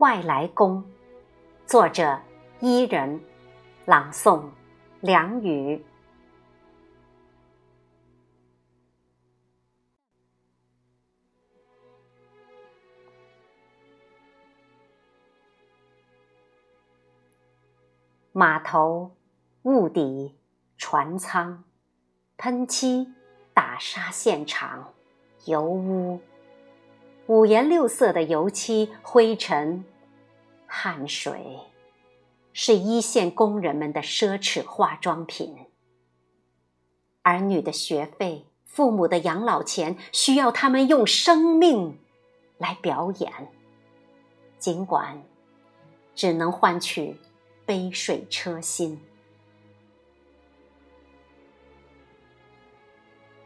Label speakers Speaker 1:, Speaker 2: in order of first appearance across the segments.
Speaker 1: 外来宫，作者伊人，朗诵梁雨。码头、雾底、船舱、喷漆、打沙现场、油污。五颜六色的油漆、灰尘、汗水，是一线工人们的奢侈化妆品。儿女的学费、父母的养老钱，需要他们用生命来表演。尽管只能换取杯水车薪。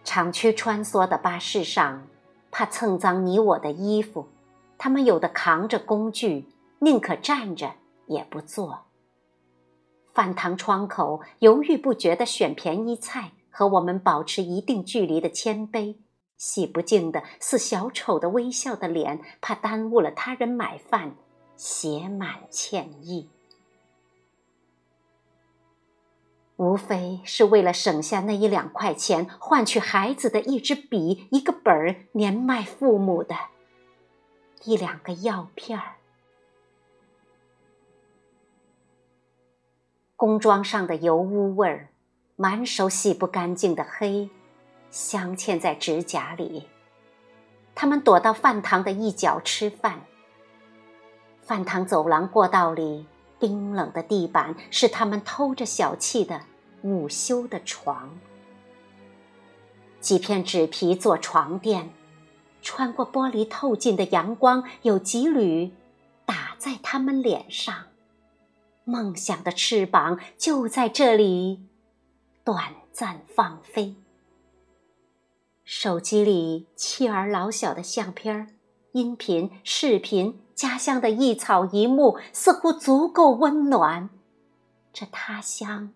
Speaker 1: 厂区穿梭的巴士上。怕蹭脏你我的衣服，他们有的扛着工具，宁可站着也不坐。饭堂窗口犹豫不决的选便宜菜，和我们保持一定距离的谦卑，洗不净的似小丑的微笑的脸，怕耽误了他人买饭，写满歉意。无非是为了省下那一两块钱，换取孩子的一支笔、一个本儿，年迈父母的一两个药片儿。工装上的油污味儿，满手洗不干净的黑，镶嵌在指甲里。他们躲到饭堂的一角吃饭。饭堂走廊过道里。冰冷的地板是他们偷着小气的午休的床，几片纸皮做床垫，穿过玻璃透进的阳光，有几缕打在他们脸上。梦想的翅膀就在这里短暂放飞。手机里妻儿老小的相片。音频、视频，家乡的一草一木似乎足够温暖这他乡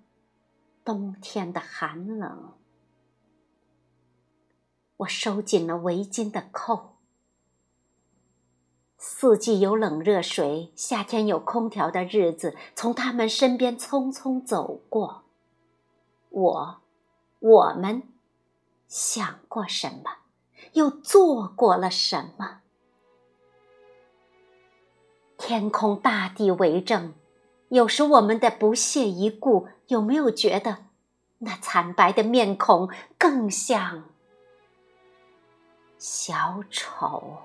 Speaker 1: 冬天的寒冷。我收紧了围巾的扣。四季有冷热水，夏天有空调的日子，从他们身边匆匆走过。我，我们想过什么，又做过了什么？天空、大地为证，有时我们的不屑一顾，有没有觉得那惨白的面孔更像小丑？